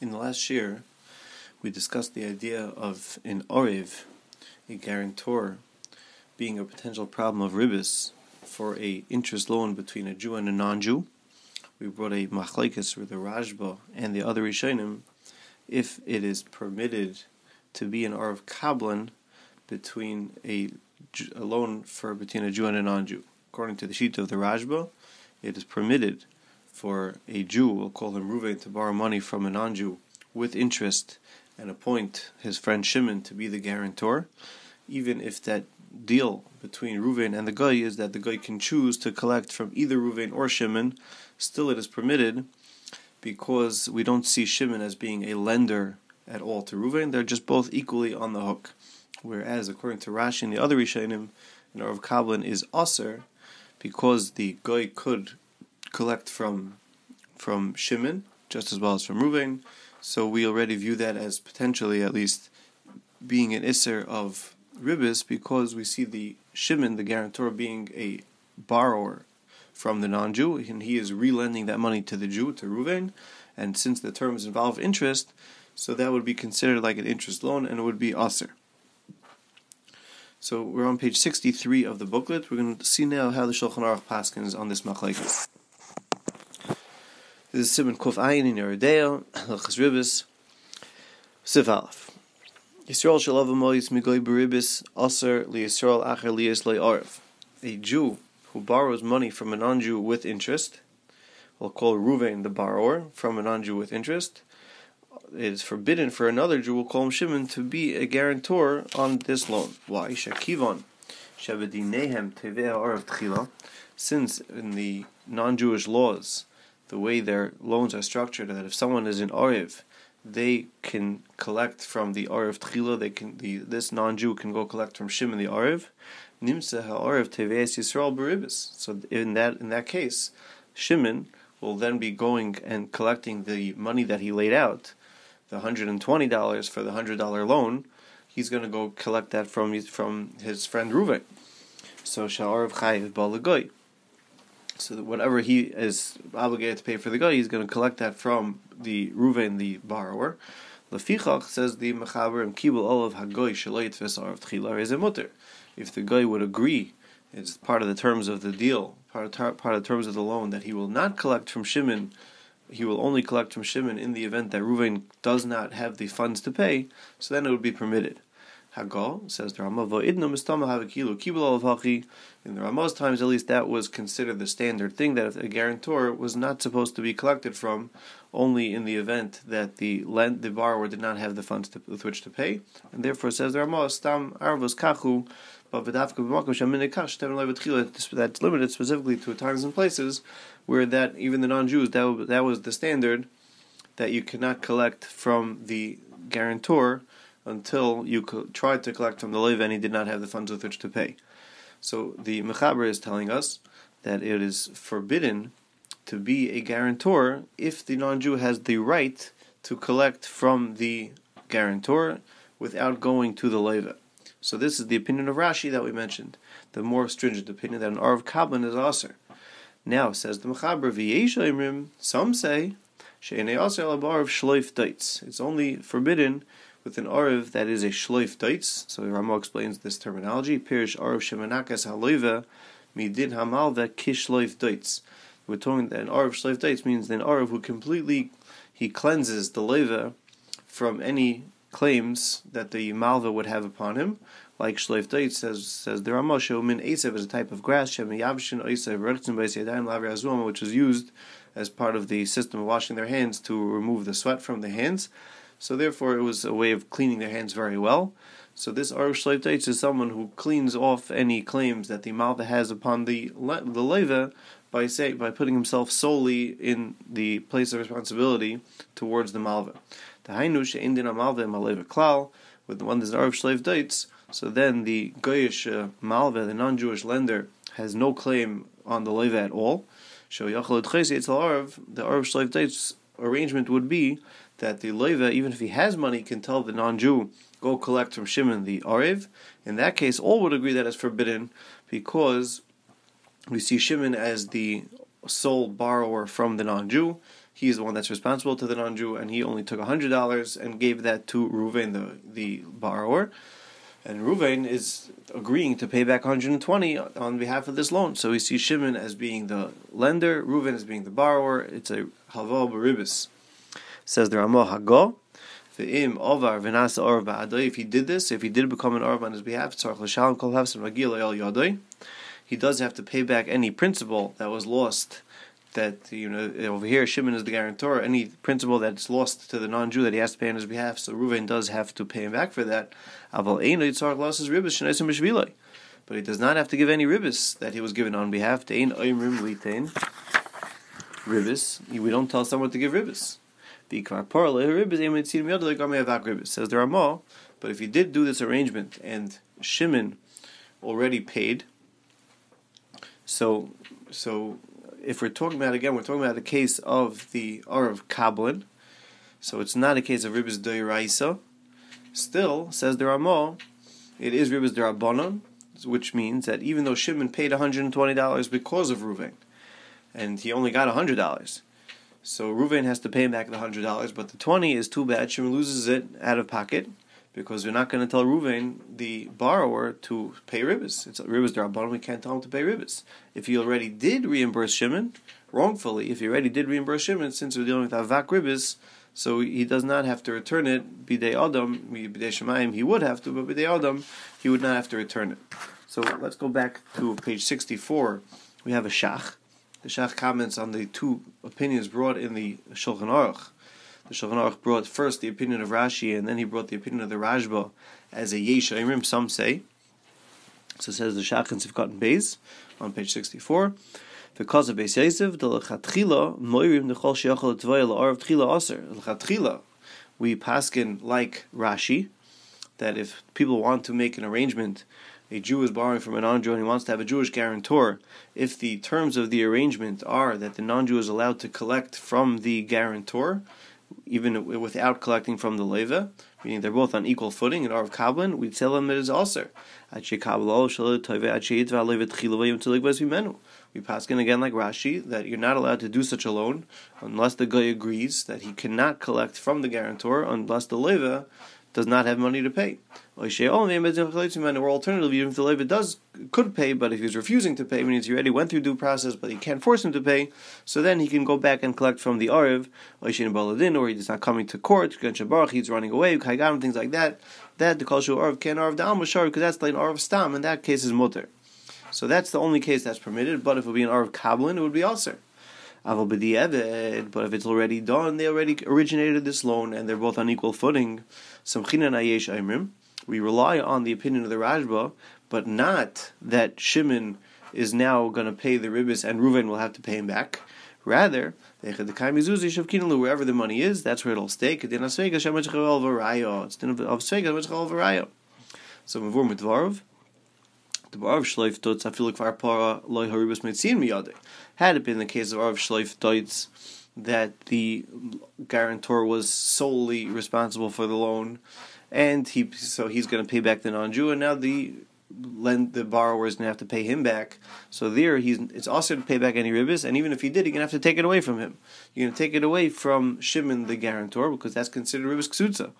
In the last year, we discussed the idea of an Orev, a guarantor, being a potential problem of ribis for a interest loan between a Jew and a non-Jew. We brought a machlekes with the Rashba and the other Rishonim if it is permitted to be an Orev Kablan between a, a loan for between a Jew and a non-Jew. According to the sheet of the Rashba, it is permitted for a Jew, we'll call him Ruvain, to borrow money from a non Jew with interest and appoint his friend Shimon to be the guarantor, even if that deal between Ruvain and the guy is that the guy can choose to collect from either Ruvain or Shimon, still it is permitted because we don't see Shimon as being a lender at all to Ruvain. They're just both equally on the hook. Whereas, according to Rashi and the other Rishonim, an Rav Kablan is Aser because the guy could collect from from Shimon just as well as from Ruvain. So we already view that as potentially, at least, being an isser of ribis because we see the Shimon, the guarantor, being a borrower from the non-Jew, and he is relending that money to the Jew, to Ruvain. And since the terms involve interest, so that would be considered like an interest loan, and it would be aser. So we're on page 63 of the booklet. We're going to see now how the Shulchan Aruch paskins on this machlekes. This is Simon Kuf Ayin in Yoreh De'ah, Hilchas Ribis, Siv Aleph. Yisrael a migoy beribis, aser li Yisrael acher. A Jew who borrows money from a non-Jew with interest, we'll call Ruvain the borrower from a non-Jew with interest, it is forbidden for another Jew, we'll call him Shimon, to be a guarantor on this loan. Why? Shakivon, Shabadinehem Tevea Tchila, since in the non-Jewish laws, the way their loans are structured, that if someone is in Ariv, they can collect from the Ariv Tchila, they can the this non-Jew can go collect from Shimon the Ariv. Nimsa ha'ariv teves Yisrael beribis. So in that in that case, Shimon will then be going and collecting the money that he laid out, the hundred and twenty dollars for the hundred dollar loan. He's going to go collect that from from his friend Reuven. So sha'ariv chayiv balagoy. So that whatever he is obligated to pay for the guy, he's going to collect that from the Ruvain, the borrower. Lefichach says the Mechaber and Kibul Olav Hagoy Shalayit Vesarav Tchila is a mutter. If the guy would agree, it's part of the terms of the deal, part of, part of the terms of the loan, that he will not collect from Shimon, he will only collect from Shimon in the event that Ruvain does not have the funds to pay, so then it would be permitted. Says the Rama Vo'idna Mistama Havakilu Kibul. In the Rama's times, at least, that was considered the standard thing that a guarantor was not supposed to be collected from, only in the event that the lend, the borrower did not have the funds to, with which to pay, and therefore says the Rama Stam Arvos Kachu. That's limited specifically to times and places where that even the non-Jews that that was the standard that you cannot collect from the guarantor until you tried to collect from the Lev and he did not have the funds with which to pay. So the Mechaber is telling us that it is forbidden to be a guarantor if the non-Jew has the right to collect from the guarantor without going to the Leva. So this is the opinion of Rashi that we mentioned, the more stringent opinion that an Arv Kablan is Aser. Now, says the Mechaber, V'yesha some say, She'enei Aser Labar of Shloif Daitz. It's only forbidden with an Arav that is a shloif daitz. So Ramo explains this terminology. Pirish Arav shemanakas haloiva midin hamalva kishloif daitz. We're talking that an Arav shloif daitz means an Arav who completely he cleanses the leva from any claims that the malva would have upon him. Like shloif daitz says says the Ramo min esev is a type of grass shemiyavshin oisev which is used as part of the system of washing their hands to remove the sweat from the hands. So therefore, it was a way of cleaning their hands very well. So this Arush Shleif is someone who cleans off any claims that the Malva has upon the the Leva by say by putting himself solely in the place of responsibility towards the Malva. The Hainush Indina Malva Maleva Klal, with the one that's Arush Shleif dates. So then the Goyish uh, Malva, the non-Jewish lender, has no claim on the Leva at all. So Yachal the Arush Shleif dates arrangement would be that the loiva, even if he has money, can tell the non-Jew, go collect from Shimon the Arev. In that case, all would agree that it's forbidden because we see Shimon as the sole borrower from the non-Jew. He is the one that's responsible to the non-Jew, and he only took hundred dollars and gave that to Ruvain, the the borrower. And Ruvain is agreeing to pay back 120 on behalf of this loan. So we see Shimon as being the lender, Ruvain as being the borrower. It's a halva baribis. Says the Ramah Hago. If he did this, if he did become an Arv on his behalf, he does have to pay back any principal that was lost. That you know over here, Shimon is the guarantor. Any principal that's lost to the non-Jew that he has to pay on his behalf, so Reuven does have to pay him back for that. But he does not have to give any ribis that he was given on behalf. Ribis, we don't tell someone to give ribis. Says the Ramah, but if you did do this arrangement and Shimon already paid, so so if we're talking about again, we're talking about the case of the Arav Kablin, so it's not a case of Ribis Doiraisa. Still, says the Ramah, it is Ribis Darabonon, which means that even though Shimon paid $120 because of Ruvain, and he only got $100, so Ruvain has to pay him back the hundred dollars, but the twenty is too bad. Shimon loses it out of pocket because we're not going to tell Ruvain, the borrower, to pay ribis. It's ribis darabon. We can't tell him to pay ribis. If he already did reimburse Shimon wrongfully, if he already did reimburse Shimon, since we're dealing with avak ribis, so he does not have to return it. Bidei adam, bidei shemayim, he would have to, but bidei adam, he would not have to return it. So let's go back to page sixty-four. We have a shach the Shach comments on the two opinions brought in the Shulchan Aruch. The Shulchan Aruch brought first the opinion of Rashi, and then he brought the opinion of the Rashba as a Yesh Imrim, some say. So says the Shach in Sivkot Beis on page 64. The cause of Beis Yosef, the Lechatchila, Moirim Nechol Sheachol Tvoya La'arav Tchila Aser. Lechatchila, we paskin like Rashi, that if people want to make an arrangement a Jew is borrowing from a non-Jew and he wants to have a Jewish guarantor, if the terms of the arrangement are that the non-Jew is allowed to collect from the guarantor, even without collecting from the leva, meaning they're both on equal footing in Arv Kablin, we tell them it is also. We pass in again like Rashi that you're not allowed to do such a loan unless the guy agrees that he cannot collect from the guarantor unless the leva does not have money to pay. Oh, or alternatively, even if the Levit does could pay, but if he's refusing to pay, means he already went through due process, but he can't force him to pay, so then he can go back and collect from the Ariv, or he's not coming to court, he's running away, things like that. That the Kalshu Ariv can Ariv Da'am because that's like an Ariv Stam, in that case is Mutter. So that's the only case that's permitted, but if it would be an Ariv Kablin, it would be also. But if it's already done, they already originated this loan and they're both on equal footing. We rely on the opinion of the Rashba, but not that Shimon is now going to pay the ribis and Reuven will have to pay him back. Rather, wherever the money is, that's where it'll stay. It's of So, Mitvarov, the Barav Shleif Dutz, I feel like Far Para Loy Haribus Mitzin Miyade. Had it been the case of Barav Shleif Dutz that the guarantor was solely responsible for the loan, and he so he's going to pay back the non-Jew, and now the lend the borrower is going to have to pay him back. So there, he's it's also to pay back any ribis, and even if he did, he's going to have to take it away from him. You're going to take it away from Shimon, the guarantor, because that's considered ribis ksutza.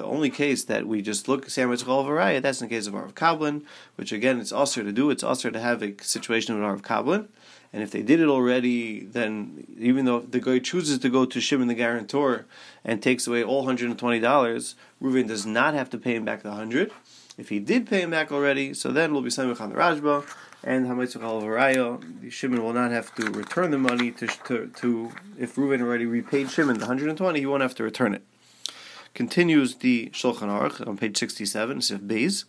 The only case that we just look Sandwich Varaya, that's in the case of Arav Kablin, which again it's also to do, it's also to have a situation of Arav Kablin. And if they did it already, then even though the guy chooses to go to Shimon the guarantor and takes away all $120, Reuven does not have to pay him back the 100 If he did pay him back already, so then it will be Samich on the Rashba, and Hamitzvah Varayo, Shimon will not have to return the money to, to, to if Reuven already repaid Shimon the 120 he won't have to return it. Continues the Shulchan Aruch on page 67, Sif Beis.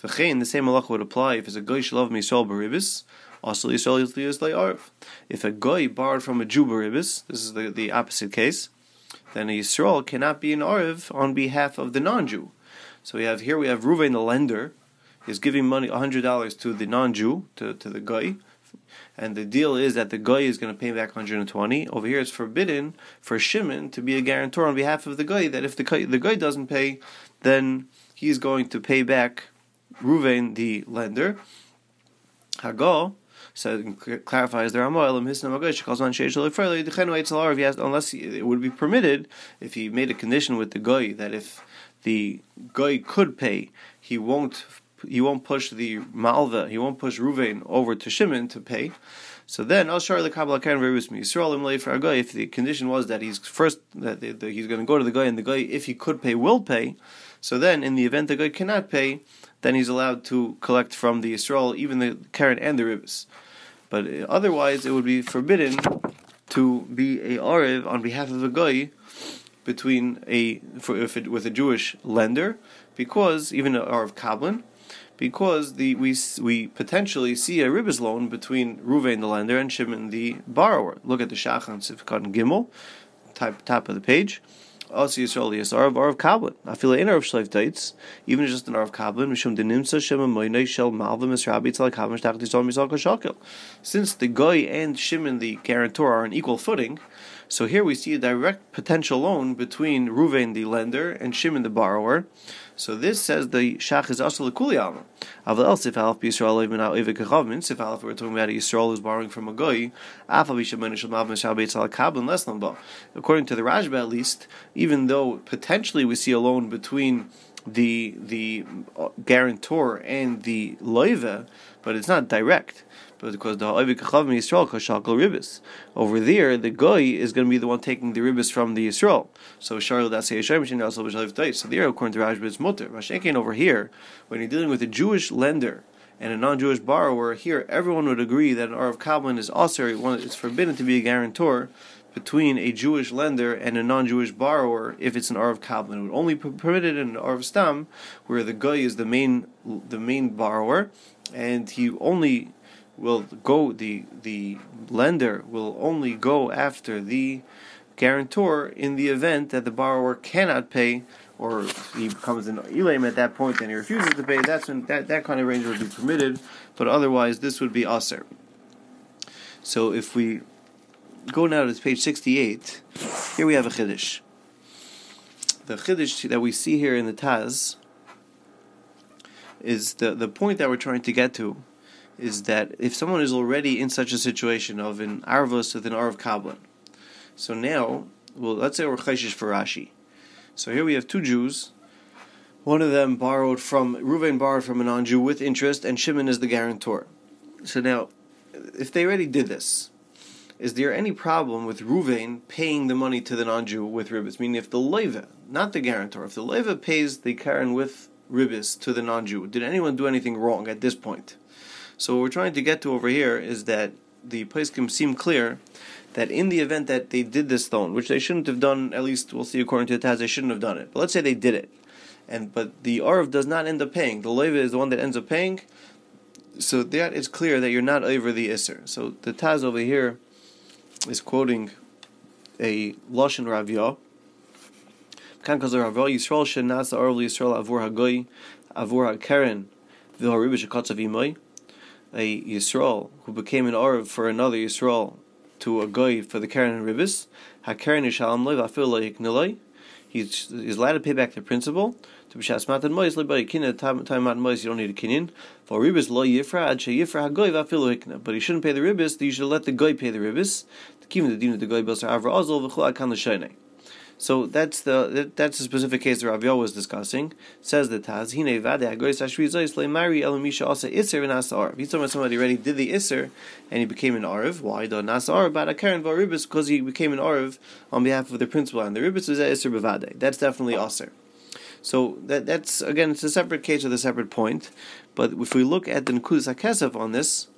The same halach would apply if it's a goy shalov misol baribis, also yisrael yisrael arv. If a goy borrowed from a Jew baribis, this is the, the opposite case, then a Yisrael cannot be an arv on behalf of the non-Jew. So we have here we have Ruvain the lender is giving money hundred dollars to the non-Jew to, to the goy and the deal is that the guy is going to pay back 120. Over here, it's forbidden for Shimon to be a guarantor on behalf of the guy. That if the guy, the guy doesn't pay, then he's going to pay back Ruvain, the lender. Hago. So it clarifies the eitzel arav. Unless it would be permitted if he made a condition with the goy that if the guy could pay, he won't he won't push the Malva, he won't push Ruvain over to Shimon to pay. So then, Ashar the Kabbalah Karen Yisrael a. If the condition was that he's first that he's going to go to the guy, and the guy, if he could pay, will pay. So then, in the event the guy cannot pay, then he's allowed to collect from the Yisrael even the Karen and the Ribis. But uh, otherwise, it would be forbidden to be a Arev on behalf of a guy between a for, if it, with a Jewish lender, because even an Arev Kablan, because the we we potentially see a ribis loan between Ruvain the lender and Shimon the borrower. Look at the Shachan Sifkat Gimel, type top of the page. Also Yisrael Yisar of Arav Kablin. I feel in Arav Shleif dates, even just an Arav Kablin, Mishum Denimsa Shema Moinei Shel Malva Misrabi Tzal Kablin Shtach Tisol Misal Kashakil. Since the Goy and Shimon the guarantor are on equal footing, so here we see a direct potential loan between Ruvain the lender and Shimon the borrower. So this says the shach is also the alma. Aval else if alf b'Yisrael even out evik kachavmin. If alf we're talking about a Yisrael who's borrowing from a goy, afal b'shamin shel mav mishal beit al kabin less than. According to the Rashba, at least, even though potentially we see a loan between the the uh, guarantor and the loiva, but it's not direct because the Oivik Chachav Yisrael Kashakal Ribis. Over there, the Goy is going to be the one taking the Ribis from the Yisrael. So Sharil Dasei Hashem Shin also B'Shalif So there, according to Rashba, it's Mutter. Mashenkin over here, when you're dealing with a Jewish lender and a non-Jewish borrower, here everyone would agree that an Arav Kablan is also one. it's forbidden to be a guarantor between a Jewish lender and a non-Jewish borrower if it's an Arav Kablan. It would only be permitted in an Arav Stam, where the guy is the main the main borrower, and he only will go the the lender will only go after the guarantor in the event that the borrower cannot pay or he becomes an elam at that point and he refuses to pay that's when that, that kind of range would be permitted but otherwise this would be aser. So if we go now to page 68 here we have a chiddush. The chiddush that we see here in the taz is the, the point that we're trying to get to is mm-hmm. that if someone is already in such a situation of an arvus with an arv kablan, so now, well, let's say we're chayshish for Rashi. So here we have two Jews. One of them borrowed from Ruvain borrowed from a non-Jew with interest, and Shimon is the guarantor. So now, if they already did this, is there any problem with Ruvain paying the money to the non-Jew with ribis? Meaning, if the leva, not the guarantor, if the leva pays the Karen with ribis to the non-Jew, did anyone do anything wrong at this point? So what we're trying to get to over here is that the Paiskim seem clear that in the event that they did this loan, which they shouldn't have done, at least we'll see according to the Taz, they shouldn't have done it. But let's say they did it, and but the Arv does not end up paying. The Leva is the one that ends up paying. So that is clear that you're not over the Isser. So the Taz over here is quoting a Lashon Ravya. Yisrael avur avur hakeren a Yisrael who became an Arab for another Yisrael to a guy for the Karen and Ribis, HaKaren Yishalom Lev Afil Leikniloi, he's, he's allowed to pay back the principal. To be shasmat and mois by kinna time at mois you don't need a kinyan. For ribis lo yifra ad she yifra hagoy vafilu hikna. But he shouldn't pay the ribis. You should let the guy pay the ribis. To keep the din of the guy bills are avra azol v'chol akan l'shaynei. So that's the that's the specific case that Rav was discussing. Says the Taz, Hine vade hagoyis ashvizos leimari elamisha asa iser v'nasa arv. He's talking about somebody already did the iser and he became an arv. Why the nasa arv? But a karen v'aribis because he became an arv on behalf of the principal and the ribis is iser bevade. That's definitely aser. So that that's again it's a separate case with a separate point. But if we look at the Nekudas HaKesef on this,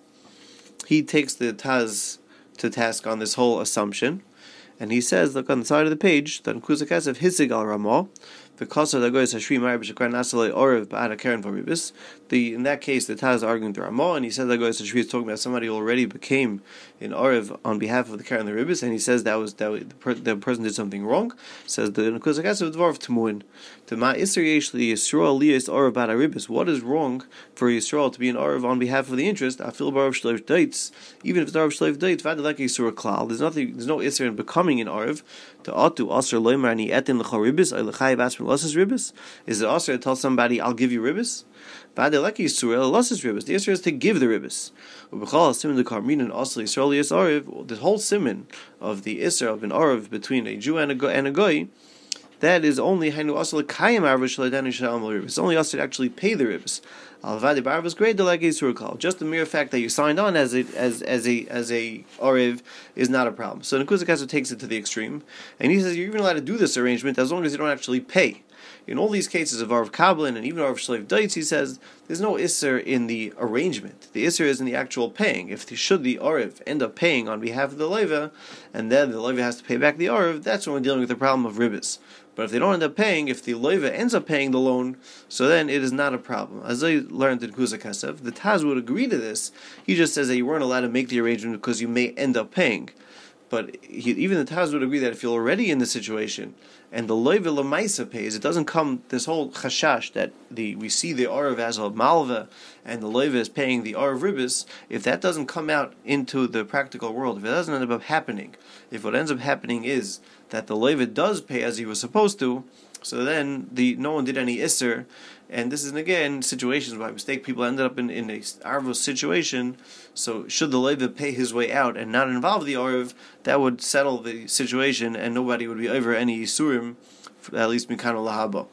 he takes the Taz to task on this whole assumption. And he says, look on the side of the page, that Kuzakes Hisig al Ramah, because of the in that case, the Taz is arguing the Ramah, and he says that goyis hashri is talking about somebody who already became an orev on behalf of the karen the ribis, and he says that was that the, per, the person did something wrong. Says the Kuzakasev dvarv tmuin. To ma iser yesh li Yisrael liyas orev ba'ad ribis. What is wrong for Yisrael to be an orev on behalf of the interest? Afil barav shlev dates, even if it's orev shlev dates, vadalek yisur klal. There's nothing. There's no iser in becoming an orev. To atu aser loymar ni etin lecharibis ay lechayv asper losses ribis. Is it also to tell somebody I'll give you ribis? V'adeleki Yisrael losses ribbis. The Isra is to give the ribbis. Ubechal simin the karmin and asli Yisrael Yisrael. The whole simin of the Isra of an Arav between a Jew and a, and a goy that is only hainu asal kayim arvish ribis. It's only us to actually pay the ribis. Alvadi bar is great surukal. Just the mere fact that you signed on as a as as a as a oriv is not a problem. So Nekuzakasu takes it to the extreme, and he says you're even allowed to do this arrangement as long as you don't actually pay. In all these cases of Arv Kablin and even Arv Shlev Daitz, he says there's no Isser in the arrangement. The Isser is in the actual paying. If the, should the Arv end up paying on behalf of the Leva, and then the Leva has to pay back the Arv, that's when we're dealing with the problem of ribbis. But if they don't end up paying, if the loiva ends up paying the loan, so then it is not a problem. As I learned in Kuza Kasev, the Taz would agree to this. He just says that you weren't allowed to make the arrangement because you may end up paying. But he, even the Taz would agree that if you're already in the situation and the loiva lemaisa pays, it doesn't come this whole chashash that the we see the arav as a malva and the loiva is paying the arav ribis. If that doesn't come out into the practical world, if it doesn't end up happening, if what ends up happening is that the loiva does pay as he was supposed to, so then the no one did any isser, and this is again situations by mistake people ended up in, in a arvo situation. So should the loiva pay his way out and not involve the arv, that would settle the situation, and nobody would be over any isurim, at least mikano lahaba.